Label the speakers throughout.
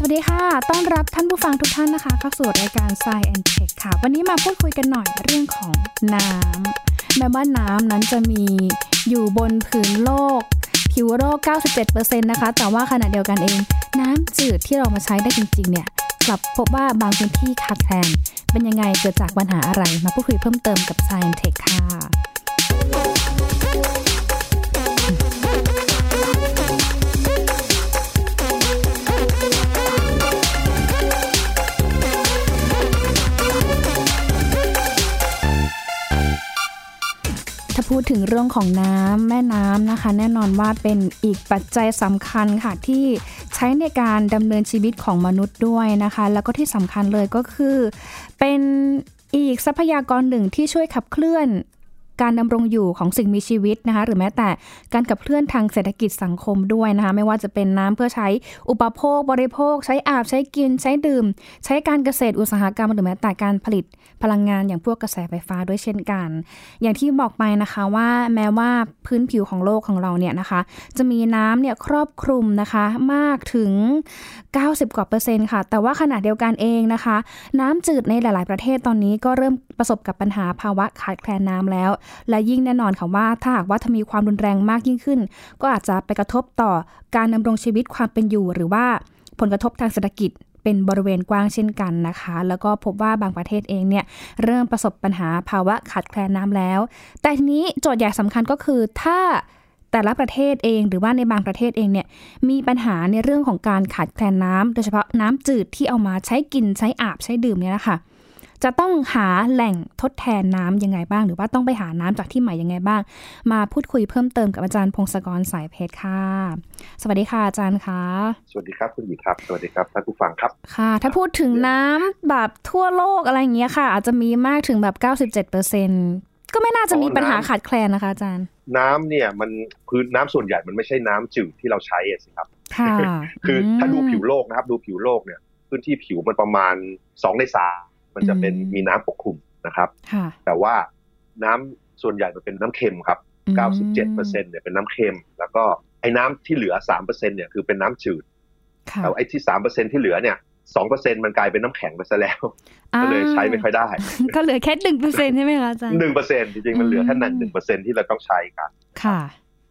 Speaker 1: สวัสดีค่ะ ต้อนรับท่านผู้ฟังทุกท่านนะคะ เข้าสู่รายการ Science and Tech ค่ะ วันนี้มาพูดคุยกันหน่อยเรื่องของน้ำแม้ว่าน้ำนั้นจะมีอยู่บนผืนโลก ผิวโลก 97%นะคะ แต่ว่าขณะเดียวกันเอง น้ำจืดที่เรามาใช้ได้จริง ๆ เนี่ย กลับพบว่าบางพื้นที่ขาดแคลน เป็นยังไงเกิดจากปัญหาอะไร มาพูดคุยเพิ่มเติมกับ Science and Tech ค่ะ พูดถึงเรื่องของน้ำแม่น้ำนะคะ แน่นอนว่าเป็นอีกปัจจัยสำคัญค่ะที่ใช้ในการดำเนินชีวิตของมนุษย์ด้วยนะคะ แล้วก็ที่สำคัญเลยก็คือ เป็นอีกทรัพยากรหนึ่งที่ช่วยขับเคลื่อน การดำรงอยู่ของสิ่งมีชีวิตนะคะหรือแม้แต่การขับเคลื่อนทางเศรษฐกิจสังคมด้วยนะคะไม่ว่าจะเป็นน้ำเพื่อใช้อุปโภคบริโภค ใช้อาบใช้กิน ใช้ดื่ม ใช้การเกษตรอุตสาหกรรมหรือแม้แต่การผลิตพลังงานอย่างพวกกระแสไฟฟ้าด้วยเช่นกัน อย่างที่บอกไปนะคะว่าแม้ว่าพื้นผิวของโลกของเราเนี่ยนะคะ จะมีน้ำเนี่ยครอบคลุมนะคะมากถึง 90 กว่าเปอร์เซ็นต์ค่ะ แต่ว่าขณะเดียวกันเองนะคะ น้ำจืดในหลาย ๆ ประเทศตอนนี้ก็เริ่มประสบกับปัญหาภาวะขาดแคลนน้ำแล้วและยิ่งแน่นอนค่ะว่าถ้าหากว่าถ้ามีความรุนแรงมากยิ่งขึ้น ก็อาจจะไปกระทบต่อการดำรงชีวิตความเป็นอยู่ หรือว่าผลกระทบทางเศรษฐกิจเป็นบริเวณกว้างเช่นกันนะคะ แล้วก็พบว่าบางประเทศเองเนี่ยเริ่มประสบปัญหาภาวะขาดแคลนน้ำแล้ว แต่ทีนี้โจทย์ใหญ่สำคัญก็คือถ้าแต่ละประเทศเองหรือว่าในบางประเทศเองเนี่ยมีปัญหาในเรื่องของการขาดแคลนน้ำโดยเฉพาะน้ำจืดที่เอามาใช้กินใช้อาบใช้ดื่มเนี่ยนะคะ จะต้องหาแหล่งทดแทนน้ำยังไงบ้าง หรือว่าต้องไปหาน้ำจากที่ใหม่ยังไงบ้าง มาพูดคุยเพิ่มเติมกับอาจารย์พงศกรสายเพชรค่ะ สวัสดีค่ะอาจารย์คะ
Speaker 2: สวัสดีครับคุณหญิงครับ สวัสดีครับท่านผู้ฟังครับ
Speaker 1: ค่ะ ถ้าพูดถึงน้ำแบบทั่วโลกอะไรอย่างเงี้ยค่ะ อาจจะมีมากถึงแบบ 97เปอร์เซ็นก็ไม่น่าจะมีปัญหาขาดแคลนนะคะอาจารย์
Speaker 2: น้ำเนี่ยมันคือน้ำส่วนใหญ่มันไม่ใช่น้ำจืดที่เราใช้อะสิครับ
Speaker 1: ค่ะ
Speaker 2: คือถ้าดู
Speaker 1: ม
Speaker 2: ผิวโลกนะครับ ดูผิวโลกเนี่ยพื้นที่ผิวมันประมาณสองในสาม มันจะเป็น
Speaker 1: อืม
Speaker 2: มีน้ำปกคลุมนะครับ
Speaker 1: ค่ะ
Speaker 2: แต่ว่าน้ำส่วนใหญ่มันเป็นน้ำเค็มครับ97เปอร์เซ็นเนี่ยเป็นน้ำเค็ม แล้วก็ไอ้น้ำที่เหลือ3เปอร์เซ็นเนี่ยคือเป็นน้ำจืด
Speaker 1: ค่ะ
Speaker 2: แต่ไอ้ที่3เปอร์เซ็นที่เหลือเนี่ย2เปอร์เซ็นมันกลายเป็นน้ำแข็งไปซะแล้ว ก็เลยใช้ไม่ค่อยได้
Speaker 1: ก็เหลือแค่หนึ่งเปอร์เซ็นใช่ไหมคะอาจารย์
Speaker 2: หนึ่งเปอร์เซ็นจริงๆ มันเหลือแค่นั้นหนึ่งเปอร์เซ็นที่เราต้องใช้กัน
Speaker 1: ค่ะ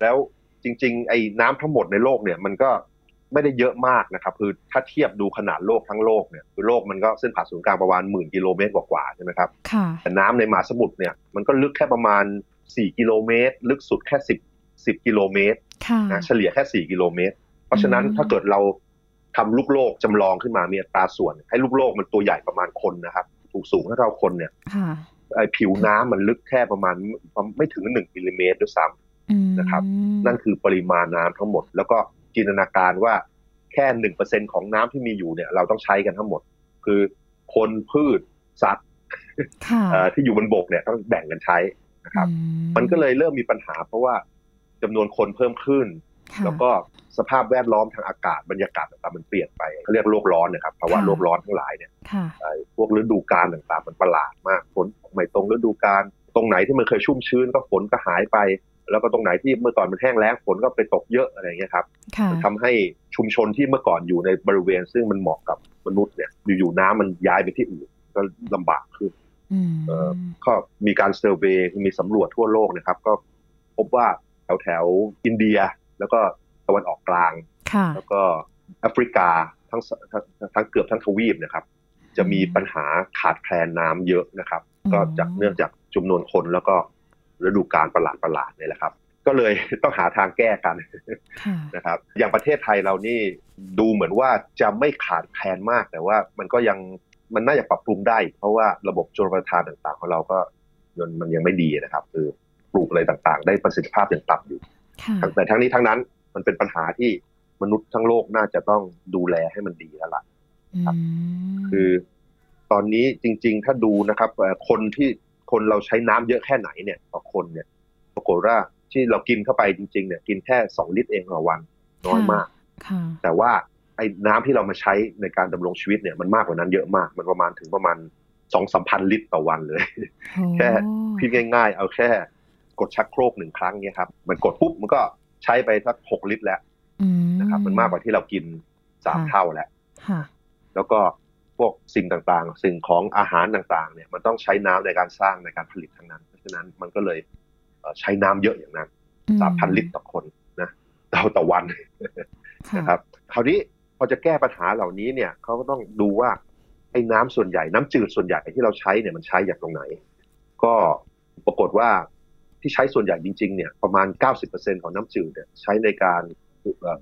Speaker 2: แล้วจริง ๆ ไอ้น้ำทั้งหมดในโลกเนี่ยมันก็ ไม่ได้เยอะมากนะครับ คือถ้าเทียบดูขนาดโลกทั้งโลกเนี่ยคือโลกมันก็เส้นผ่าศูนย์กลางประมาณหมื่นกิโลเมตรกว่าๆใช่ไหมครับ
Speaker 1: ค่ะ
Speaker 2: แต่น้ำในมหาสมุทรเนี่ยมันก็ลึกแค่ประมาณ 4 กิโลเมตร ลึกสุดแค่ 10 10กิโลเมตร
Speaker 1: ค่ะ
Speaker 2: นะเฉลี่ยแค่ 4 กิโลเมตร เพราะฉะนั้น
Speaker 1: อืม
Speaker 2: ถ้าเกิดเราทำลูกโลกจำลองขึ้นมามีอัตราส่วน ให้ลูกโลกมันตัวใหญ่ประมาณคนนะครับถูกสูงเท่าเราคนเนี่ย
Speaker 1: ค่ะ
Speaker 2: ไอ้ผิวน้ำมันลึกแค่ประมาณไม่ถึง1มิลลิเมตรด้วยซ้ำ
Speaker 1: อืม
Speaker 2: นะครับ นั่นคือปริมาณน้ำทั้งหมด แล้วก็ จินตนาการว่าแค่หนึ่งเปอร์เซ็นของน้ำที่มีอยู่เนี่ย เราต้องใช้กันทั้งหมด คือคนพืชสัตว์
Speaker 1: ค่ะ
Speaker 2: เอ่อที่อยู่บนบกเนี่ยต้องแบ่งกันใช้นะครับ
Speaker 1: อื
Speaker 2: มันก็เลยเริ่มมีปัญหา เพราะว่าจำนวนคนเพิ่มขึ้น
Speaker 1: ค่ะ
Speaker 2: แล้วก็สภาพแวดล้อมทางอากาศบรรยากาศต่างๆมันเปลี่ยนไปเขาเรียกโลกร้อนนะครับภาวะ
Speaker 1: ค่ะ
Speaker 2: โลกร้อนทั้งหลายเนี่ย
Speaker 1: ค่ะ
Speaker 2: ไอ้พวกฤดูกาลต่างๆมันประหลาดมากฝนตกไม่ตรงฤดูกาลตรงไหนที่มันเคยชุ่มชื้นก็ฝนก็หายไป แล้วก็ตรงไหนที่เมื่อก่อนมันแห้งแล้งฝนก็ไปตกเยอะอะไรอย่างเงี้ยครับ
Speaker 1: ค่ะ
Speaker 2: มันทำให้ชุมชนที่เมื่อก่อนอยู่ในบริเวณ ซึ่งมันเหมาะกับมนุษย์เนี่ยอยู่ๆน้ำมันย้ายไปที่อื่นก็ลำบากขึ้น
Speaker 1: อืม
Speaker 2: เอ่อก็มีการเซอร์เวย์มีสำรวจทั่วโลกนะครับ ก็พบว่าแถวแถวๆอินเดีย แล้วก็ตะวันออกกลาง
Speaker 1: ค่ะ
Speaker 2: แล้วก็แอฟริกาทั้งสทั้งทั้งเกือบทั้งทวีปนะครับ จะมีปัญหาขาดแคลนน้ำเยอะนะครับ
Speaker 1: อืม
Speaker 2: ก็จากเนื่องจากจำนวนคนแล้วก็ ฤดูกาลประหลาดประหลาดๆนี่แหละครับ ก็เลยต้องหาทางแก้กัน
Speaker 1: ค่ะ
Speaker 2: นะครับ อย่างประเทศไทยเรานี่ดูเหมือนว่าจะไม่ขาดแคลนมากแต่ว่ามันก็ยังมันน่าจะปรับปรุงได้ เพราะว่าระบบชลประทานต่างๆ ของเราก็มันมันยังไม่ดีนะครับ คือปลูกอะไรต่างๆ ได้ประสิทธิภาพยังต่ำอยู่
Speaker 1: ค่ะ
Speaker 2: แต่ทั้งนี้ทั้งนั้นมันเป็นปัญหาที่มนุษย์ทั้งโลกน่าจะต้องดูแลให้มันดีแล้วล่ะครับ
Speaker 1: ม
Speaker 2: คือตอนนี้จริง ๆ ถ้าดูนะครับเอ่อคนที่ คนเราใช้น้ำเยอะแค่ไหนเนี่ยต่อคนเนี่ยปรากฏว่าที่เรากินเข้าไปจริงๆเนี่ยกินแค่สองลิตรเองต่อวันน้อยมาก
Speaker 1: ค่ะ
Speaker 2: แต่ว่าไอ้น้ำที่เรามาใช้ในการดำรงชีวิตเนี่ยมันมากกว่านั้นเยอะมาก มันประมาณถึงประมาณสองสามพันลิตรต่อวันเลย
Speaker 1: โอ้
Speaker 2: แค่พิดง่ายๆ เอาแค่ กดชักโครกหนึ่งครั้งเนี่ยครับมันกดปุ๊บมันก็ใช้ไปสักหกลิตรแล้ว
Speaker 1: อื
Speaker 2: นะครับ มันมากกว่าที่เรากินสาม
Speaker 1: ค่ะ
Speaker 2: เท่าแล้ว
Speaker 1: ค่ะ
Speaker 2: แล้วก็ พวกสิ่งต่างๆ สิ่งของอาหารต่างๆเนี่ยมันต้องใช้น้ำในการสร้างในการผลิตทั้งนั้น เพราะฉะนั้นมันก็เลยใช้น้ำเยอะอย่างนั้นสามพันลิตรต่อคนนะต่อต่อวันนะครับคราวนี้พอจะแก้ปัญหาเหล่านี้เนี่ยเขาก็ต้องดูว่าไอ้น้ำส่วนใหญ่น้ำจืดส่วนใหญ่ที่เราใช้เนี่ยมันใช้อย่างตรงไหน ก็ปรากฏว่าที่ใช้ส่วนใหญ่จริง ๆ เนี่ยประมาณ 90%ของน้ำจืดเนี่ยใช้ในการ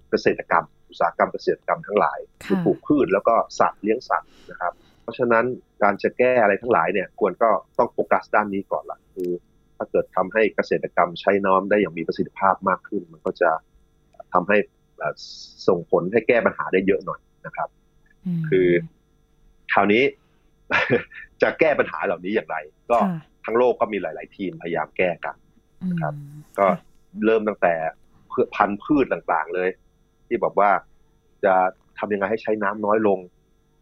Speaker 2: เกษตรกรรม อุตสาหกรรมเกษตรกรรมทั้งหลายคือปลูกพืชแล้วก็สัตว์เลี้ยงสัตว์นะครับ เพราะฉะนั้นการจะแก้อะไรทั้งหลายเนี่ยควรก็ต้องโฟกัสด้านนี้ก่อนละคือ ถ้าเกิดทำให้เกษตรกรรมใช้น้ำได้อย่างมีประสิทธิภาพมากขึ้น มันก็จะทำให้ส่งผลให้แก้ปัญหาได้เยอะหน่อยนะครับ คือคราวนี้จะแก้ปัญหาเหล่านี้อย่างไร ก็ทั้งโลกก็มีหลาย ๆ ทีมพยายามแก้กันนะครับ ก็เริ่มตั้งแต่พันธุ์พืชต่างๆ เลย ที่บอกว่าจะทำยังไงให้ใช้น้ำน้อยลง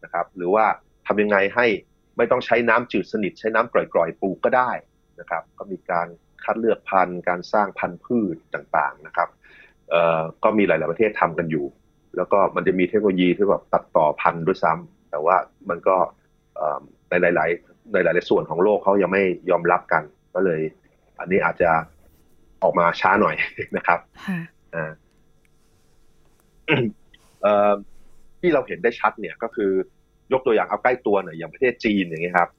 Speaker 2: นะครับ หรือว่าทำยังไงให้ไม่ต้องใช้น้ำจืดสนิท ใช้น้ำกร่อยๆปลูกก็ได้นะครับ ก็มีการคัดเลือกพันธุ์ การสร้างพันธุ์พืชต่างๆนะครับเอ่อก็มีหลาย ๆ ประเทศทำกันอยู่ แล้วก็มันจะมีเทคโนโลยีที่แบบตัดต่อพันธุ์ด้วยซ้ำแต่ว่ามันก็ในหลาย ๆ ในหลาย ๆ ส่วนของโลกเขายังไม่ยอมรับกัน ก็เลย อันนี้อาจจะออกมาช้าหน่อยนะครับ ที่เราเห็นได้ชัดเนี่ยก็คือยกตัวอย่างเอาใกล้ตัวหน่อยอย่างประเทศจีนอย่างเงี้ยครับ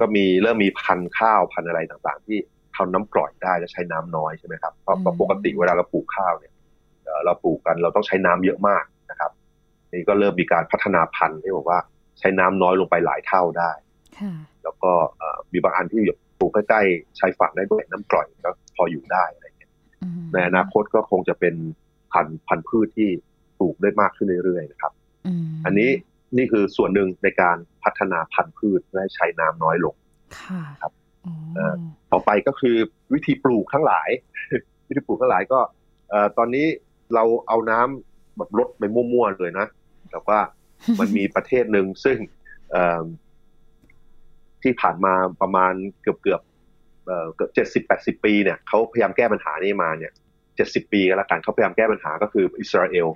Speaker 2: ก็มีเริ่มมีพันธุ์ข้าวพันธุ์อะไรต่างๆ ที่ทำน้ำกร่อยได้และใช้น้ำน้อยใช่ไหมครับเพราะปกติเวลาเราปลูกข้าวเนี่ยเราปลูกกันเราต้องใช้น้ำเยอะมากนะครับนี่ก็เริ่มมีการพัฒนาพันธุ์ที่บอกว่าใช้น้ำน้อยลงไปหลายเท่าได้แล้วก็มีบางอันที่ปลูกใกล้ๆชายฝั่งได้ด้วยน้ำกร่อยก็พออยู่ได้อะไรเงี้ยในอนาคตก็คงจะเป็นพันธุ์พันธุ์พืชที่ป ลูกได้มากขึ้นเรื่อยๆนะครับ อันนี้นี่คือส่วนหนึ่งในการพัฒนาพันธุ์พืชเพื่อให้ใช้น้ำน้อยลงครับต่อไปก็คือวิธีปลูกทั้งหลาย วิธีปลูกทั้งหลายก็ตอนนี้เราเอาน้ำแบบลดไปมั่วๆเลยนะแต่ว่ามันมีประเทศหนึ่งซึ่งที่ผ่านมาประมาณเกือบเกือบเกือบเจ็ดสิบแปดสิบปีเนี่ยเขาพยายามแก้ปัญหานี้มาเนี่ยเจ็ดสิบปีก็แล้วกันเขาพยายามแก้ปัญหาก็คืออิสราเอล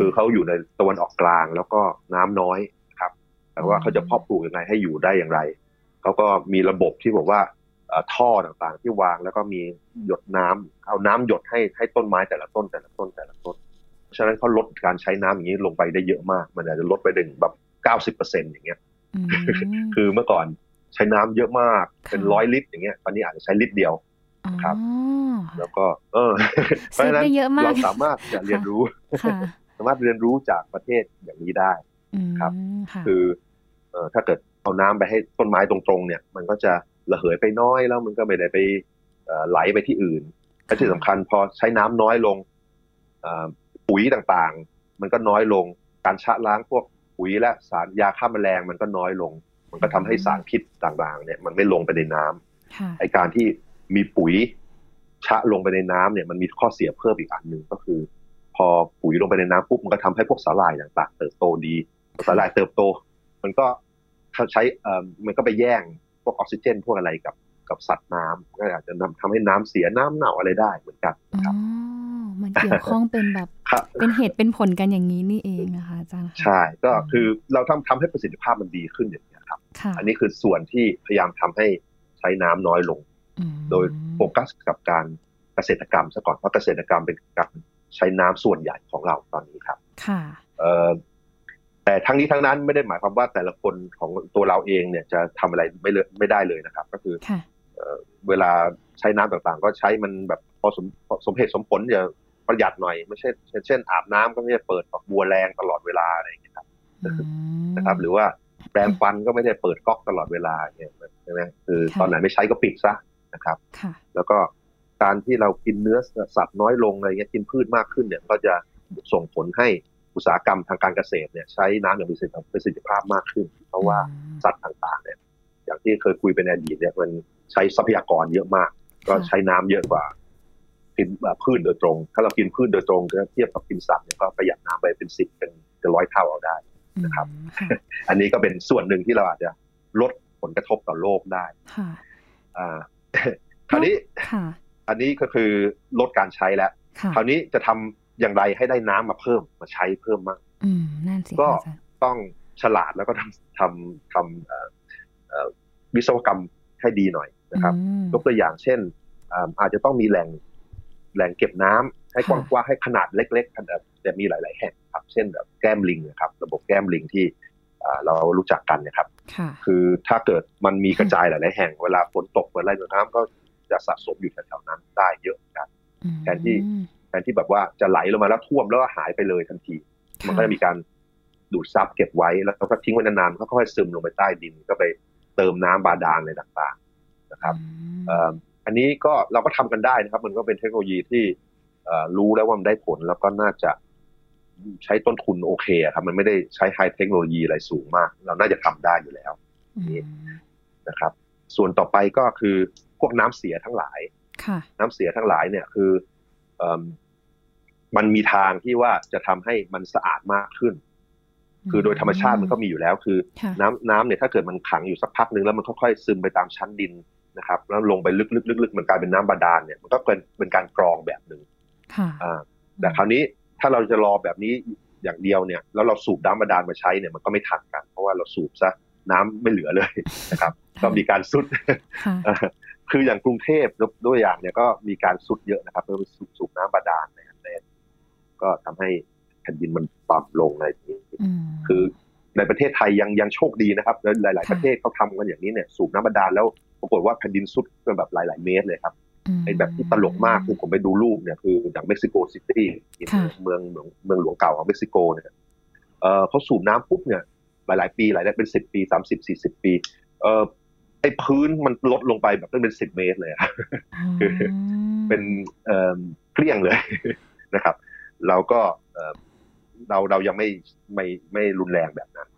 Speaker 2: คือเขาอยู่ในตะวันออกกลางแล้วก็น้ำน้อยครับ แต่ว่าเขาจะเพาะปลูกยังไงให้อยู่ได้อย่างไรเขาก็มีระบบที่บอกว่าท่อต่างๆ ที่วางแล้วก็มีหยดน้ำเอาน้ำหยดให้ให้ต้นไม้แต่ละต้นแต่ละต้นแต่ละต้นฉะนั้นเขาลดการใช้น้ำอย่างนี้ลงไปได้เยอะมาก มันอาจจะลดไปถึงแบบเก้าสิบเปอร์เซ็นอย่างเงี้ย คือเมื่อก่อนใช้น้ำเยอะมากเป็นร้อยลิตรอย่างเงี้ยตอนนี้อาจจะใช้ลิตรเดียวครับ แล้วก็ เออเพราะฉะนั้นเราสามารถจะเรียนรู้ สามารถเรียนรู้จากประเทศอย่างนี้ได้ครับ คือเออถ้าเกิดเอาน้ำไปให้ต้นไม้ตรงๆ เนี่ย มันก็จะระเหยไปน้อยแล้วมันก็ไม่ได้ไปไหลไปที่อื่นและที่สำคัญพอใช้น้ำน้อยลงปุ๋ยต่างๆ มันก็น้อยลงการชะล้างพวกปุ๋ยและสารยาฆ่าแมลงมันก็น้อยลง มันก็ทำให้สารพิษต่างๆ เนี่ย มันไม่ลงไปในน้ำไอการที่มีปุ๋ยชะลงไปในน้ำเนี่ยมันมีข้อเสียเพิ่มอีกอันหนึ่งก็คือ พอปุ๋ยลงไปในน้ำปุ๊บมันก็ทำให้พวกสาหร่ายต่างๆเติบโตดีสาหร่ายเติบโต มันก็ถ้าใช้เอ่อมันก็ไปแย่งพวกออกซิเจน พวกอะไรกับกับสัตว์น้ำก็อาจจะนำทำให้น้ำเสียน้ำเน่าอะไรได้เหมือนกันครับ
Speaker 1: มันเกี่ยวข้องเป็นแบบเป็นเหตุเป็นผลกันอย่างนี้นี่เองนะคะอาจารย์
Speaker 2: ใช่ก็คือเราทำทำให้ประสิทธิภาพมันดีขึ้นอย่างนี้ครับ อันนี้คือส่วนที่พยายามทำให้ใช้น้ำน้อยลง โดยโฟกัสกับการเกษตรกรรมซะก่อนเพราะเกษตรกรรมเป็นการ ใช้น้ำส่วนใหญ่ของเราตอนนี้ครับ
Speaker 1: ค่ะ
Speaker 2: แต่ทั้งนี้ทั้งนั้นไม่ได้หมายความว่าแต่ละคนของตัวเราเองเนี่ยจะทำอะไรไม่ไม่ได้เลยนะครับ ก็คือเวลาใช้น้ำต่างๆ ก็ใช้มันแบบพอสมสมเหตุสมผลอย่าประหยัดหน่อยไม่ใช่เช่นอาบน้ำก็ไม่ได้เปิดฝักบัวแรงตลอดเวลาอะไรอย่างเงี้ยครับนะครับ หรือว่าแปรงฟันก็ไม่ได้เปิดก๊อกตลอดเวลาเนี่ยใช่ไหมคือตอนไหนไม่ใช้ก็ปิดซะนะครับ แล้วก็ การที่เรากินเนื้อสัตว์น้อยลงอะไรเงี้ยกินพืชมากขึ้นเนี่ยก็จะส่งผลให้อุตสาหกรรมทางการเกษตรเนี่ยใช้น้ำอย่างมีประสิทธิภาพมากขึ้น เพราะว่าสัตว์ต่างๆเนี่ยอย่างที่เคยคุยเป็นอดีตเนี่ยมันใช้ทรัพยากรเยอะมาก ก็ใช้น้ำเยอะกว่ากินพืชโดยตรง ถ้าเรากินพืชโดยตรงเทียบกับกินสัตว์เนี่ยก็ประหยัดน้ำไปเป็นสิบเป็นเป็นร้อยเท่าเอาได้นะครับ อันนี้ก็เป็นส่วนหนึ่งที่เราอาจจะลดผลกระทบต่อโลกได้อ่าคราวนี้ อันนี้ก็คือลดการใช้แล้ว คราวนี้จะทำอย่างไรให้ได้น้ำมาเพิ่มมาใช้เพิ่มมากก็ต้องฉลาดแล้วก็ทำทำทำวิศวกรรมให้ดีหน่อยนะครับยกตัวอย่างเช่น อาจจะต้องมีแหล่งแหล่งเก็บน้ำให้กว้างๆให้ขนาดเล็กๆขนาดจะมีหลาย ๆ แห่งครับ เช่นแบบแก้มลิงนะครับ ระบบแก้มลิงที่เรารู้จักกันนะครับ คือถ้าเกิดมันมีกระจายหลาย ๆ แห่งเวลาฝนตกเวลาน้ำก็ จะสะสมอยู่แถวๆนั้นได้เยอะกันแทนที่แทนที่แบบว่าจะไหลลงมาแล้วท่วมแล้วก็หายไปเลยทันที มันก็จะมีการดูดซับเก็บไว้แล้วก็ทิ้งไว้นานๆก็ค่อยๆซึมลงไปใต้ดินก็ไปเติมน้ำบาดาลอะไรต่าง ๆ นะครับอันนี้ก็เราก็ทำกันได้นะครับ มันก็เป็นเทคโนโลยีที่รู้แล้วว่ามันได้ผลแล้วก็น่าจะใช้ต้นทุนโอเคครับ มันไม่ได้ใช้ไฮเทคโนโลยีอะไรสูงมาก เราน่าจะทำได้อยู่แล้วนี่นะครับ ส่วนต่อไปก็คือ พวกน้ำเสียทั้งหลายน้ำเสียทั้งหลายเนี่ยคือมันมีทางที่ว่าจะทำให้มันสะอาดมากขึ้น คือโดยธรรมชาติมันก็มีอยู่แล้ว คือ น้ำน้ำเนี่ยถ้าเกิดมันขังอยู่สักพักหนึ่งแล้วมันค่อยๆซึมไปตามชั้นดินนะครับ แล้วลงไปลึกๆๆมันกลายเป็นน้ำบาดาลเนี่ยมันก็เป็นเป็นการกรองแบบหนึ่งแต่คราวนี้ถ้าเราจะรอแบบนี้อย่างเดียวเนี่ย แล้วเราสูบน้ำบาดาลมาใช้เนี่ยมันก็ไม่ทันกัน เพราะว่าเราสูบซะน้ำไม่เหลือเลยนะครับ ก็มีการทรุด คืออย่างกรุงเทพด้วยอย่างเนี่ยก็มีการทรุดเยอะนะครับเพื่อสูบน้ำบาดาลนะครับก็ทำให้แผ่นดินมันปรับลงอะไรอย่างนี้คือในประเทศไทยยังยังโชคดีนะครับ หลาย ๆ ประเทศเขาทำกันอย่างนี้เนี่ยสูบน้ำบาดาลแล้วปรากฏว่าแผ่นดินทรุดเป็นแบบหลาย ๆ เมตรเลยครับไอ้แบบที่ตลกมากคือผมไปดูรูปเนี่ยคืออย่างเม็กซิโกซิตี้เมืองเมืองเมืองหลวงเก่าของเม็กซิโกเนี่ยเออเขาสูบน้ำปุ๊บเนี่ยหลาย ๆ ปีหลายเป็นสิบปีสามสิบสี่สิบปีเออ ไอ้พื้นมันลดลงไปแบบต้องเป็นสิบเมตรเลยคือเป็นเออเกลี้ยงเลยนะครับ เราก็เราเรายังไม่ไม่ไม่รุนแรงแบบนั้น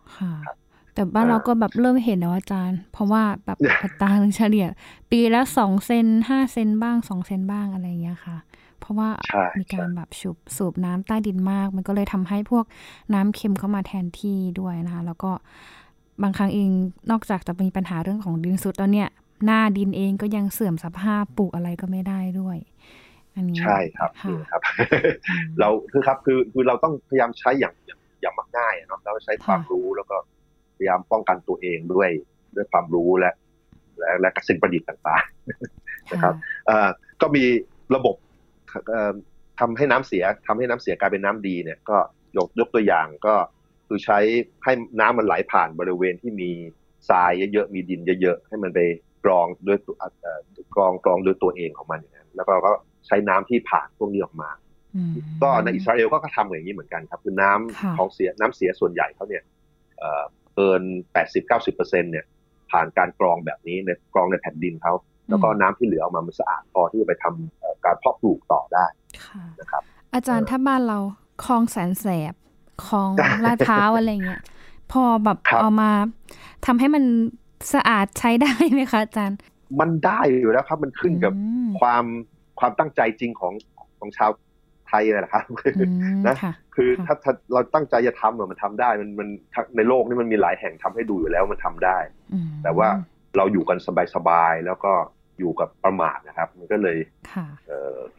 Speaker 2: ครับ
Speaker 1: แต่บ้านเราก็แบบเริ่มเห็นแล้วอาจารย์ เพราะว่าแบบอัตราเฉลี่ย ปีละสองเซนห้าเซนบ้างสองเซนบ้างอะไรอย่างเงี้ยค่ะ เพราะว่ามีการแบบสูบสูบน้ำใต้ดินมาก มันก็เลยทำให้พวกน้ำเค็มเข้ามาแทนที่ด้วยนะคะ แล้วก็ บางครั้งเองนอกจากจะมีปัญหาเรื่องของดินสุดแล้วเนี่ย หน้าดินเองก็ยังเสื่อมสภาพปลูกอะไรก็ไม่ได้ด้วยอันนี้
Speaker 2: ใช่ครับนี่ครับ เราคือครับคือคือเราต้องพยายามใช้อย่างอย่างมักง่ายเนาะแล้วใช้ความรู้แล้วก็พยายามป้องกันตัวเองด้วยด้วยความรู้และ และและสิ่งประดิษฐ์ต่างๆนะครับก็มีระบบทำให้น้ำเสียทำให้น้ำเสียกลายเป็นน้ำดีเนี่ย ก็ยกยกตัวอย่างก็ คือใช้ให้น้ำมันไหลผ่านบริเวณที่มีทรายเยอะๆมีดินเยอะๆให้มันไปกรองด้วยกรองกรองด้วยตัวเองของมันอย่างนั้นแล้วก็ก็ใช้น้ำที่ผ่านพวกนี้ออกมา ก็ในอิสราเอลก็ทำอย่างนี้เหมือนกันครับ คือน้ำของเสียน้ำเสียส่วนใหญ่เขาเนี่ยเกิน80-90%เนี่ยผ่านการกรองแบบนี้ในกรองในแผ่นดินเขาแล้วก็น้ำที่เหลือออกมามันสะอาดพอที่จะไปทำการเพาะปลูกต่อได้นะครับ
Speaker 1: อาจารย์ถ้าบ้านเราคลองแสนแสบ คลองลาดพร้าวอะไรเงี้ย พอแบบเอามาทำให้มันสะอาดใช้ได้ไหมคะอาจารย์
Speaker 2: มันได้อยู่แล้วครับ มันขึ้นกับความความตั้งใจจริงของของชาวทยแหละครับนะคือถ้าถ้าเราตั้งใจจะทำมันทำได้ มันมันในโลกนี้มันมีหลายแห่งทำให้ดูอยู่แล้วมันทำได้ แต่ว่าเราอยู่กันสบายๆแล้วก็อยู่กับประมาทนะครับ มันก็เลย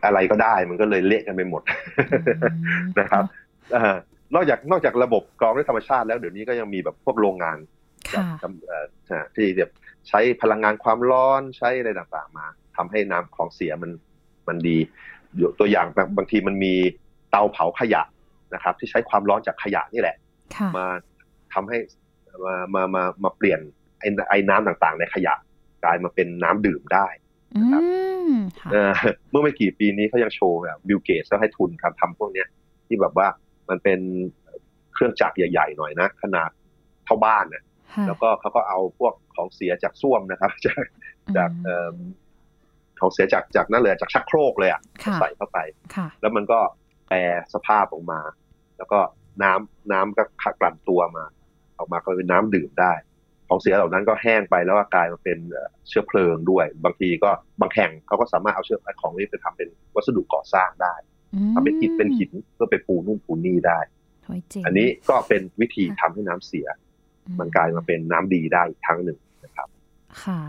Speaker 2: อะไรก็ได้มันก็เลยเละกันไปหมดนะครับ นอกจากนอกจากระบบกรองด้วยธรรมชาติแล้วเดี๋ยวนี้ก็ยังมีแบบพวกโรงงานที่แบบใช้พลังงานความร้อนใช้อะไรต่างๆมาทำให้น้ำของเสียมันมันดีตัวอย่างบางทีมันมีเตาเผาขยะนะครับ ที่ใช้ความร้อนจากขยะนี่แหละ มาทำให้มามามามาเปลี่ยนไอ้ไอ้น้ำต่างๆ ในขยะกลายมาเป็นน้ำดื่มได้นะครับเมื่อไม่กี่ปีนี้เขายังโชว์แบบบิลเกตก็ให้ทุนครับทำพวกเนี้ยที่แบบว่า มันเป็นเครื่องจักรใหญ่ๆหน่อยนะ ขนาดเท่าบ้านนะแล้วก็เขาก็เอาพวกของเสียจากส้วมนะครับ จากจากของเสียจากจากนั่นเลยจากชักโครกเลยอะใส่เข้าไป แล้วมันก็แปรสภาพออกมา แล้วก็น้ำน้ำก็กลั่นตัวมา ออกมาก็เป็นน้ำดื่มได้ ของเสียเหล่านั้นก็แห้งไปแล้วกลายมาเป็นเชื้อเพลิงด้วย บางทีก็บางแห่งเขาก็สามารถเอาเชื้อของนี้ไปทำเป็นวัสดุก่อสร้างได้ ทำเป็นอิฐเป็นหินเพื่อไปปูนู่นปูนี่ได้ อันนี้ก็เป็นวิธีทำให้น้ำเสีย มันกลายมาเป็นน้ำดีได้อีกครั้งหนึ่งนะครับ
Speaker 1: ค่ะ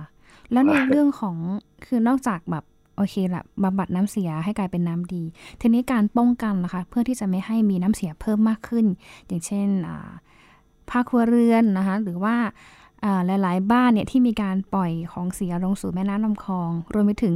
Speaker 1: แล้วในเรื่องของคือนอกจากแบบโอเคละบำบัดน้ำเสียให้กลายเป็นน้ำดี ทีนี้การป้องกันนะคะ เพื่อที่จะไม่ให้มีน้ำเสียเพิ่มมากขึ้น อย่างเช่นภาคครัวเรือนนะคะ หรือว่าหลาย ๆ บ้านเนี่ยที่มีการปล่อยของเสียลงสู่แม่น้ำลำคลอง รวมไปถึง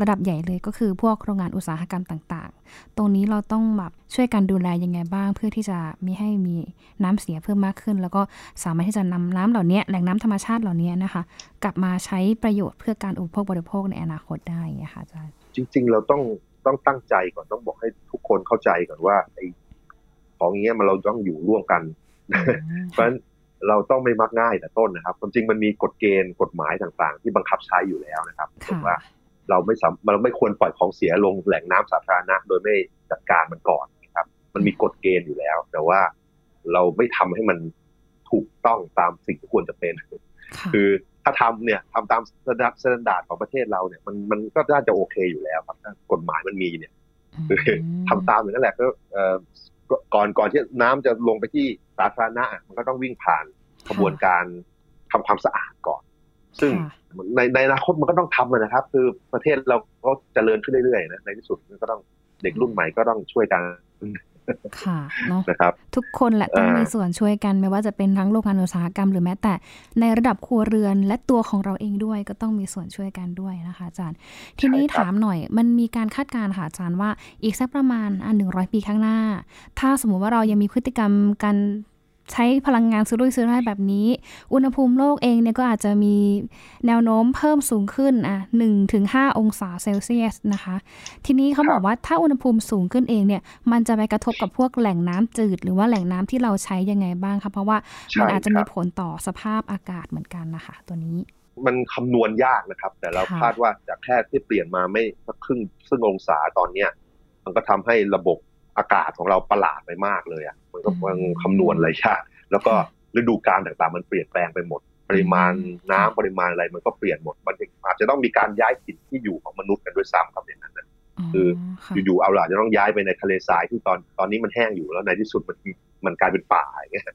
Speaker 1: ระดับใหญ่เลยก็คือพวกโรงงานอุตสาหกรรมต่างๆ ตรงนี้เราต้องแบบช่วยกันดูแลยังไงบ้าง เพื่อที่จะไม่ให้มีน้ำเสียเพิ่มมากขึ้น แล้วก็สามารถที่จะนำน้ำเหล่านี้แหล่งน้ำธรรมชาติเหล่านี้นะคะ กลับมาใช้ประโยชน์เพื่อการอุปโภคบริโภคในอนาคตได้ค่ะอาจารย์
Speaker 2: จริง ๆ เราต้องต้องตั้งใจก่อนต้องบอกให้ทุกคนเข้าใจก่อนว่าไอ้ของเงี้ยมันเราต้องอยู่ร่วมกัน เพราะฉะนั้นเราต้องไม่มักง่ายแต่ต้นนะครับความจริงมันมีกฎเกณฑ์กฎหมายต่างๆ ที่บังคับใช้อยู่แล้วนะครับว่า เราไม่สามเราไม่ควรปล่อยของเสียลงแหล่งน้ำสาธารณะ โดยไม่จัดการมันก่อนนะครับ มันมีกฎเกณฑ์อยู่แล้ว แต่ว่าเราไม่ทำให้มันถูกต้องตามสิ่งที่ควรจะเป็น คือถ้าทำเนี่ยทำตาม standard ของประเทศเราเนี่ยมันมันก็น่าจะโอเคอยู่แล้วครับกฎหมายมันมีเนี่ยทำตามอย่างนั้นแหละก็ก่อนก่อนที่น้ำจะลงไปที่สาธารณะมันก็ต้องวิ่งผ่านกระบวนการทำความสะอาดก่อน ซึ่งในในอนาคตมันก็ต้องทำนะครับ คือประเทศเราก็เจริญขึ้นเรื่อยๆนะในที่สุดก็ต้องเด็กรุ่นใหม่ก็ต้องช่วยกัน
Speaker 1: ค่ะเนาะ
Speaker 2: นะครับ
Speaker 1: ทุกคนแหละต้องมีส่วนช่วยกันไม่ว่าจะเป็นทั้งโรงงานอุตสาหกรรมหรือแม้แต่ในระดับครัวเรือนและตัวของเราเองด้วยก็ต้องมีส่วนช่วยกันด้วยนะคะอาจารย์ ทีนี้ถามหน่อยมันมีการคาดการณ์ค่ะอาจารย์ว่าอีกสักประมาณอันหนึ่งร้อยปีข้างหน้า ถ้าสมมุติว่าเรายังมีพฤติกรรมการ ใช้พลังงานซื้อรุ่ยซื้อร่ายแบบนี้ อุณหภูมิโลกเองเนี่ยก็อาจจะมีแนวโน้มเพิ่มสูงขึ้นอะหนึ่งถึงห้าองศาเซลเซียสนะคะ ทีนี้เขาบอกว่าถ้าอุณหภูมิสูงขึ้นเองเนี่ยมันจะไปกระทบกับพวกแหล่งน้ำจืด หรือว่าแหล่งน้ำที่เราใช้ยังไงบ้างคะเพราะว่ามันอาจจะมีผลต่อสภาพอากาศเหมือนกันนะคะตัวนี้
Speaker 2: มันคำนวณยากนะครับ แต่เราคาดว่าจากแค่ที่เปลี่ยนมาไม่สักครึ่งซึ่งองศาตอนเนี้ยมันก็ทำให้ระบบ อากาศของเราประหลาดไปมากเลยอะมันก็มันคำนวณอะไรยากแล้วก็ฤดูกาลต่างๆ มันเปลี่ยนแปลงไปหมด ปริมาณน้ำปริมาณอะไรมันก็เปลี่ยนหมด มันอาจจะต้องมีการย้ายถิ่นที่อยู่ของมนุษย์กันด้วยซ้ำครับอย่างนั้นนะคืออยู่ๆเอาล่ะจะต้องย้ายไปในทะเลทรายที่ตอนตอนนี้มันแห้งอยู่แล้วในที่สุดมันมันกลายเป็นป่าอย่างเงี้ย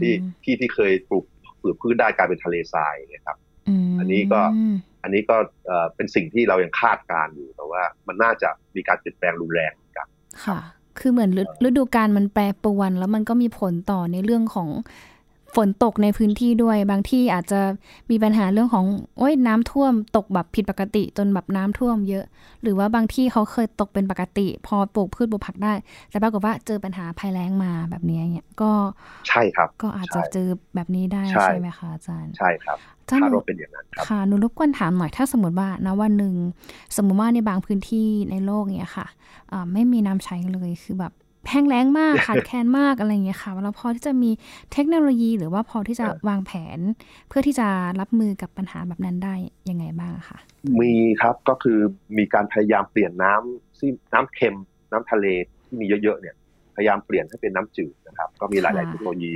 Speaker 2: ที่ที่ที่เคยปลูกปลูกพืชได้กลายเป็นทะเลทรายอย่างเงี้ยครับอันนี้ก็อันนี้ก็เป็นสิ่งที่เรายังคาดการอยู่แต่ว่ามันน่าจะมีการเปลี่ยนแปลงรุนแรงกัน
Speaker 1: ค่ะ คือเหมือนฤดูกาลมันแปรปรวนแล้วมันก็มีผลต่อในเรื่องของ ฝนตกในพื้นที่ด้วย บางที่อาจจะมีปัญหาเรื่องของโอ้ยน้ำท่วมตกแบบผิดปกติจนแบบน้ำท่วมเยอะ หรือว่าบางที่เขาเคยตกเป็นปกติ พอปลูกพืชปลูกผักได้ แต่ปรากฏว่าเจอปัญหาภัยแล้งมาแบบนี้เนี่ยก็
Speaker 2: ใช่ครับ
Speaker 1: ก็อาจจะเจอแบบนี้ได้ใช่ไหมคะอาจารย์
Speaker 2: ใช่ครับถ้าหนูเป็นอย่างนั้นครับ
Speaker 1: ค่ะหนูรบกวนถามหน่อยถ้าสมมติว่านะวันหนึ่งสมมติว่าในบางพื้นที่ในโลกเนี่ยค่ะไม่มีน้ำใช้เลยคือแบบ แห้งแล้งมากขาดแคลนมากอะไรเงี้ยค่ะเราพอที่จะมีเทคโนโลยี หรือว่าพอที่จะวางแผน เพื่อที่จะรับมือกับปัญหาแบบนั้นได้ยังไงบ้างคะ
Speaker 2: มีครับก็คือมีการพยายามเปลี่ยนน้ำที่น้ำเค็มน้ำทะเลที่มีเยอะๆเนี่ยพยายามเปลี่ยนให้เป็นน้ำจืดนะครับ ก็มีหลาย ๆ เทคโนโลยี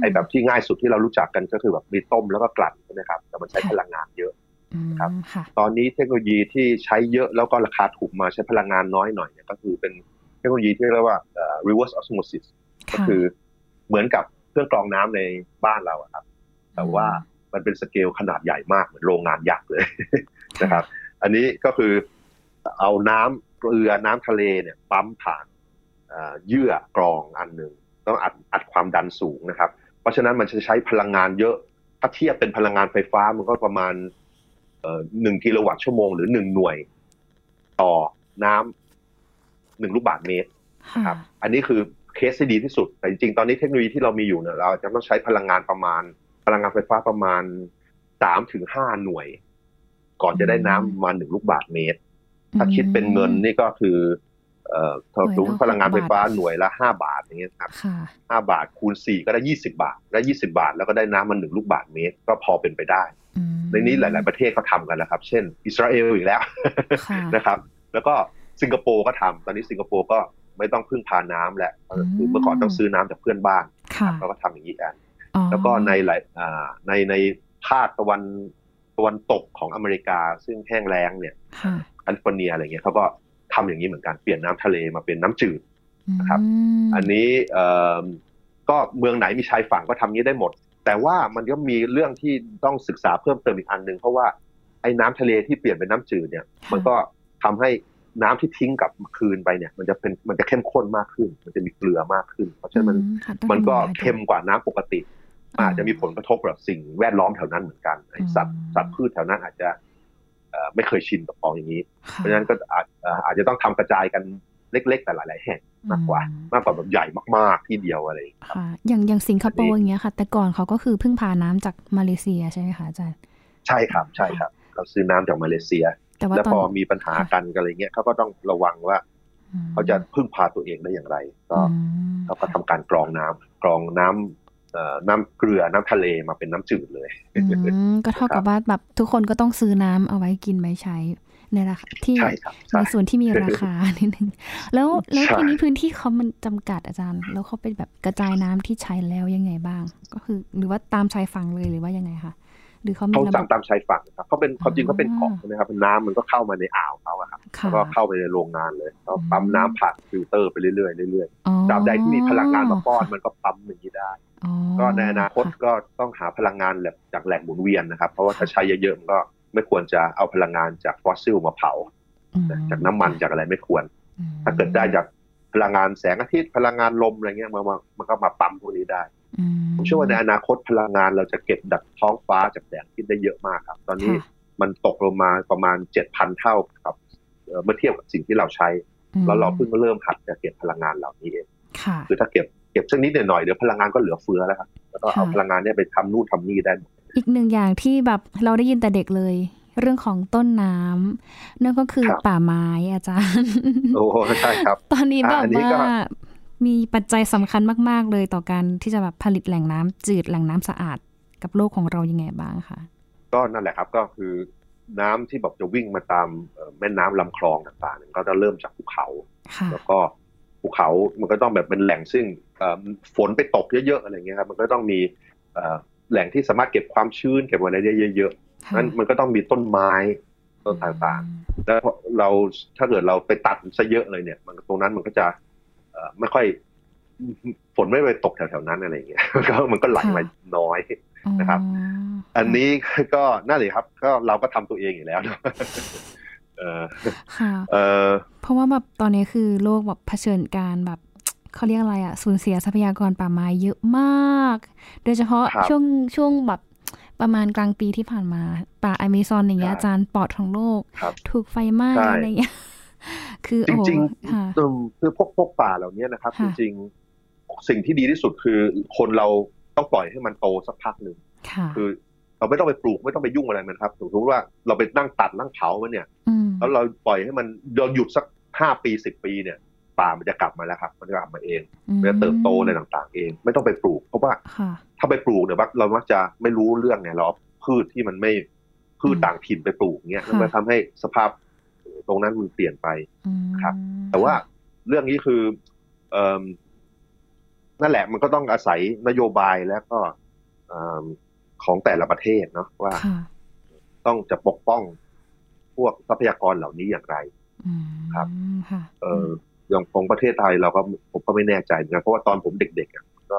Speaker 2: ไอ้แบบที่ง่ายสุดที่เรารู้จักกันก็คือแบบมีต้มแล้วก็กลั่นใช่ไหมครับแต่มันใช้พลังงานเยอะครับ ตอนนี้เทคโนโลยีที่ใช้เยอะแล้วก็ราคาถูกมาใช้พลังงานน้อยหน่อยเนี่ยก็คือเป็น เทคโนโลยีที่เรียกว่า reverse osmosis ก็คือเหมือนกับเครื่องกรองน้ำในบ้านเราครับ แต่ว่ามันเป็นสเกลขนาดใหญ่มากเหมือนโรงงานยักษ์เลยนะครับ อันนี้ก็คือเอาน้ำเกลือน้ำทะเลเนี่ยปั๊มผ่านเยื่อกรองอันหนึ่งต้องอัดอัดความดันสูงนะครับ เพราะฉะนั้นมันจะใช้พลังงานเยอะ ถ้าเทียบเป็นพลังงานไฟฟ้ามันก็ประมาณหนึ่งกิโลวัตต์ชั่วโมงหรือหนึ่งหน่วย ต่อน้ำ หนึ่งลูกบาทเมตรครับอันนี้คือเคสที่ดีที่สุด แต่จริงๆ ตอนนี้เทคโนโลยีที่เรามีอยู่เนี่ยเราจะต้องใช้พลังงานประมาณ พลังงานไฟฟ้าประมาณสามถึงห้าหน่วย ก่อนจะได้น้ำมาหนึ่งลูกบาทเมตร ถ้าคิดเป็นเงินนี่ก็คือ เอ่อถ้าดูพลังงานไฟฟ้าหน่วยละห้าบาทอย่างเงี้ยครับห้าบาทคูณสี่ก็ได้ยี่สิบาท ได้ยี่สิบาท แล้วก็ได้น้ำมาหนึ่งลูกบาทเมตร ก็พอเป็นไปได้ ในนี้หลาย ๆประเทศเขาทากันแล้วครับ เช่น อิสราเอลอีกแล้วนะครับ แล้วก็ สิงคโปร์ก็ทำตอนนี้สิงคโปร์ก็ไม่ต้องพึ่งพาน้ำแล้วคือเมื่อก่อนต้องซื้อน้ำจากเพื่อนบ้านเขาก็ทำอย่างนี้แอนแล้วก็ในหลายในในภาคตะวันตะวันตกของอเมริกา ซึ่งแห้งแล้งเนี่ยแคลิฟอร์เนียอะไรเงี้ยเขาก็ทำอย่างนี้เหมือนกันเปลี่ยนน้ำทะเลมาเป็นน้ำจืดนะครับ อันนี้เอก็เมืองไหนมีชายฝั่งก็ทำนี้ได้หมด แต่ว่ามันก็มีเรื่องที่ต้องศึกษาเพิ่มเติมอีกอันหนึ่งเพราะว่าไอ้น้ำทะเลที่เปลี่ยนเป็นน้ำจืดเนี่ย มันก็ทำให้ น้ำที่ทิ้งกับคืนไปเนี่ย มันจะเป็นมันจะเข้มข้นมากขึ้น มันจะมีเกลือมากขึ้น เพราะฉะนั้นมันมันก็เค็มกว่าน้ำปกติ อาจจะมีผลกระทบกับสิ่งแวดล้อมแถวนั้นเหมือนกันไอ้สัตว์สัตว์พืชแถวนั้นอาจจะไม่เคยชินกับของอย่างนี้ เพราะฉะนั้นก็อาจอาจจะต้องทำกระจายกันเล็ก ๆ แต่หลายๆแห่งมากกว่า มากกว่าแบบใหญ่มากๆที่เดียวอะไร
Speaker 1: ค่ะ อย่างอย่างสิงคโปร์อย่างเงี้ยค่ะ แต่ก่อนเขาก็คือพึ่งพาน้ำจากมาเลเซียใช่ไหมคะอาจารย์
Speaker 2: ใช่ครับใช่ครับเขาซื้อน้ำจากมาเลเซีย แล้วพอมีปัญหากันอะไรเงี้ยเขาก็ต้องระวังว่า เขาจะพึ่งพาตัวเองได้อย่างไร ก็เขาก็ทำการกรองน้ำกรองน้ำน้ำเกลือน้ำทะเลมาเป็นน้ำจืดเลย
Speaker 1: ก็เท่ากับว่าแบบทุกคนก็ต้องซื้อน้ำเอาไว้กินไว้ใช้ในราคาที่ในส่วนที่มีราคานิดนึงแล้วแล้วทีนี้พื้นที่เขามันจำกัดอาจารย์ แล้วเขาเป็นแบบกระจายน้ำที่ใช้แล้วยังไงบ้าง ก็คือหรือว่าตามชายฝั่งเลยหรือว่ายังไงคะ หรือเขา
Speaker 2: เขาสั่งตามชายฝั่งครับเขาเป็นเขาจริงเขาเป็นเกาะใช่ไหมครับน้ำมันก็เข้ามาในอ่าวเขาอะครับแล้วก็เข้าไปในโรงงานเลยเขาปั๊มน้ำผ่านฟิลเตอร์ไปเรื่อยๆเรื่อยๆตราบใดที่มีพลังงานมาป้อนมันก็ปั๊มอย่างนี้ได้ก็ในอนาคตก็ต้องหาพลังงานแบบจากแหล่งหมุนเวียนนะครับ เพราะว่าถ้าใช้เยอะๆมันก็ไม่ควรจะเอาพลังงานจากฟอสซิลมาเผาจากน้ำมันจากอะไรไม่ควร ถ้าเกิดได้จากพลังงานแสงอาทิตย์พลังงานลมอะไรเงี้ยมันมันก็มาปั๊มพวกนี้ได้ ผมเชื่อว่าในอนาคตพลังงานเราจะเก็บดักท้องฟ้าจากแสงอาทิตย์ได้เยอะมากครับ ตอนนี้มันตกลงมาประมาณเจ็ดพันเท่าครับเมื่อเทียบกับสิ่งที่เราใช้ แล้วเราเพิ่งเริ่มหัดจะเก็บพลังงานเหล่านี้เองคือถ้าเก็บเก็บสักนิดหน่อยเดี๋ยวพลังงานก็เหลือเฟือแล้วครับแล้วก็เอาพลังงานนี้ไปทำนู่นทำนี่ได้
Speaker 1: อีกหนึ่งอย่างที่แบบเราได้ยินแต่เด็กเลยเรื่องของต้นน้ำนั่นก็คือป่าไม้อาจารย์
Speaker 2: โอ้ใช่ครับ
Speaker 1: ตอนนี้แบบว่า มีปัจจัยสำคัญมาก ๆ เลยต่อการที่จะแบบผลิตแหล่งน้ำจืดแหล่งน้ำสะอาดกับโลกของเรายังไงบ้างคะ
Speaker 2: ก็นั่นแหละครับก็คือน้ำที่แบบจะวิ่งมาตามแม่น้ำลำคลองต่างๆก็จะเริ่มจากภูเขา แล้วก็ภูเขา มันก็ต้องแบบเป็นแหล่งซึ่งฝนไปตกเยอะๆอะไรเงี้ยครับ มันก็ต้องมีแหล่งที่สามารถเก็บความชื้นเก็บไว้ได้เยอะนั้นมันก็ต้องมีต้นไม้ต้นต่างๆ แล้วเราถ้าเกิดเราไปตัดซะเยอะเลยเนี่ย มันตรงนั้นมันก็จะ ไม่ค่อยฝนไม่ไปตกแถวๆนั้นอะไรเงี้ยก็มันก็ไหลมาน้อยนะครับ อันนี้ก็น่าเลยครับ ก็เราก็ทำตัวเองอยู่แล้ว
Speaker 1: เออเออเพราะว่าแบบตอนนี้คือโลกแบบเผชิญการแบบเขาเรียกอะไรอะสูญเสียทรัพยากรป่าไม้เยอะมาก โดยเฉพาะช่วงช่วงแบบประมาณกลางปีที่ผ่านมา ป่าอเมซอนอย่างเงี้ยอาจารย์ปอดของโลก ถูกไฟไหม้อะไรเงี้ย คือ
Speaker 2: จริงๆคือพวกพวกป่าเหล่านี้นะครับ จริงๆสิ่งที่ดีที่สุดคือคนเราต้องปล่อยให้มันโตสักพักหนึ่งคือเราไม่ต้องไปปลูกไม่ต้องไปยุ่งอะไรมันครับสมมติว่าเราไปนั่งตัดนั่งเผามันเนี่ยแล้วเราปล่อยให้มันเราหยุดสักห้าปีสิบปีเนี่ย ป่ามันจะกลับมาแล้วครับ มันจะกลับมาเองมันจะเติบโตในต่าง ๆ เอง ไม่ต้องไปปลูก เพราะว่าถ้าไปปลูกเนี่ยเรามักจะไม่รู้เรื่องไงเราพืชที่มันไม่พืชต่างถิ่นไปปลูกเงี้ยมันทำให้สภาพ ตรงนั้นมันเปลี่ยนไปครับ แต่ว่าเรื่องนี้คือเอนั่นแหละมันก็ต้องอาศัยนโยบายแล้วก็ของแต่ละประเทศเนาะว่า ต้องจะปกป้องพวกทรัพยากรเหล่านี้อย่างไรครับเอออย่างของประเทศไทยเราก็ผมก็ไม่แน่ใจเหมือนกันเพราะว่าตอนผมเด็กๆก็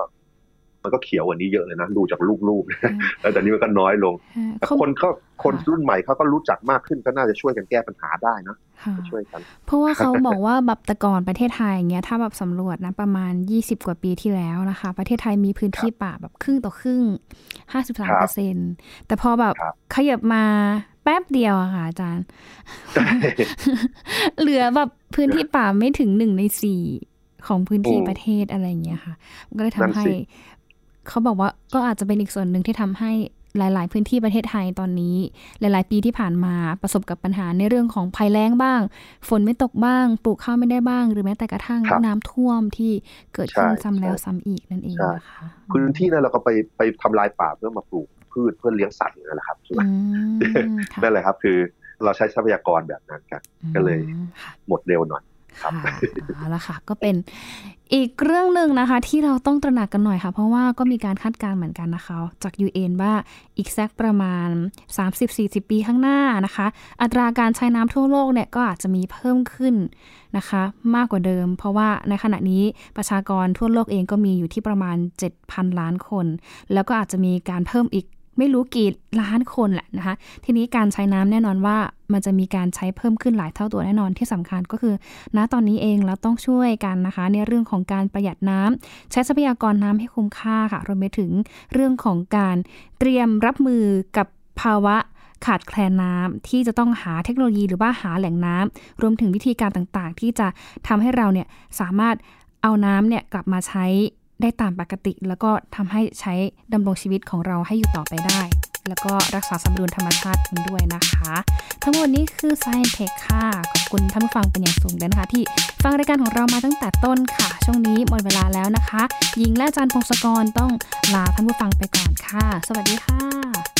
Speaker 2: มันก็เขียวกว่านี้เยอะเลยนะดูจากรูปๆแล้วแต่นี้มันก็น้อยลงแต่คนเขาคนรุ่นใหม่เขาก็รู้จักมากขึ้นก็น่าจะช่วยกันแก้ปัญหาได้นะช่วยกัน
Speaker 1: เพราะว่าเขาบอกว่าแบบแต่ก่อนประเทศไทยอย่างเงี้ยถ้าแบบสำรวจนะประมาณ 20 กว่าปีที่แล้วนะคะ ประเทศไทยมีพื้นที่ป่าแบบครึ่งต่อครึ่ง 53เปอร์เซ็นแต่พอแบบขยับมาแป๊บเดียวอะค่ะอาจารย์ เหลือแบบพื้นที่ป่าไม่ถึงหนึ่งในสี่ของพื้นที่ประเทศอะไรอย่างเงี้ยค่ะ ก็เลยทำให้ เขาบอกว่าก็อาจจะเป็นอีกส่วนหนึ่งที่ทำให้หลาย ๆ พื้นที่ประเทศไทยตอนนี้ หลาย ๆ ปีที่ผ่านมาประสบกับปัญหาในเรื่องของภัยแล้งบ้าง ฝนไม่ตกบ้าง ปลูกข้าวไม่ได้บ้าง หรือแม้แต่กระทั่งน้ำท่วมที่เกิดขึ้นซ้ำแล้วซ้ำอีกนั่นเองนะคะ
Speaker 2: พื้นที่นั้นเราก็ไปไปทำลายป่าเพื่อมาปลูกพืชเพื่อเลี้ยงสัตว์นั่นแหละครับใช่ไหมนั่นแหละครับคือเราใช้ทรัพยากรแบบนั้นกันก็เลยหมดเร็วหน่อย
Speaker 1: ค่ะเอาละค่ะ ก็เป็นอีกเรื่องหนึ่งนะคะ ที่เราต้องตระหนักกันหน่อยค่ะ เพราะว่าก็มีการคาดการณ์เหมือนกันนะคะ จาก UN ว่าอีกสักประมาณ 30-40 ปีข้างหน้านะคะ อัตราการใช้น้ำทั่วโลกเนี่ยก็อาจจะมีเพิ่มขึ้นนะคะ มากกว่าเดิม เพราะว่าในขณะนี้ประชากรทั่วโลกเองก็มีอยู่ที่ประมาณ 7,000 ล้านคน แล้วก็อาจจะมีการเพิ่มอีกไม่รู้กี่ล้านคนแหละนะคะ ทีนี้การใช้น้ำแน่นอนว่า มันจะมีการใช้เพิ่มขึ้นหลายเท่าตัวแน่นอนที่สำคัญก็คือ ณตอนนี้เองเราต้องช่วยกันนะคะ ในเรื่องของการประหยัดน้ำใช้ทรัพยากรน้ำให้คุ้มค่าค่ะรวมไปถึงเรื่องของการเตรียมรับมือกับภาวะขาดแคลนน้ำที่จะต้องหาเทคโนโลยีหรือว่าหาแหล่งน้ำรวมถึงวิธีการต่างๆ ที่จะทำให้เราเนี่ยสามารถเอาน้ำเนี่ยกลับมาใช้ได้ตามปกติ แล้วก็ทำให้ใช้ดำรงชีวิตของเราให้อยู่ต่อไปได้ แล้วก็รักษาสมดุลธรรมชาติด้วยนะคะ ทั้งหมดนี้คือ Science Tech ค่ะ ขอบคุณท่านผู้ฟังเป็นอย่างสูงเลยนะคะ ที่ฟังรายการของเรามาตั้งแต่ต้นค่ะ ช่วงนี้หมดเวลาแล้วนะคะหญิงและอาจารย์พงศกรต้องลาท่านผู้ฟังไปก่อนค่ะ สวัสดีค่ะ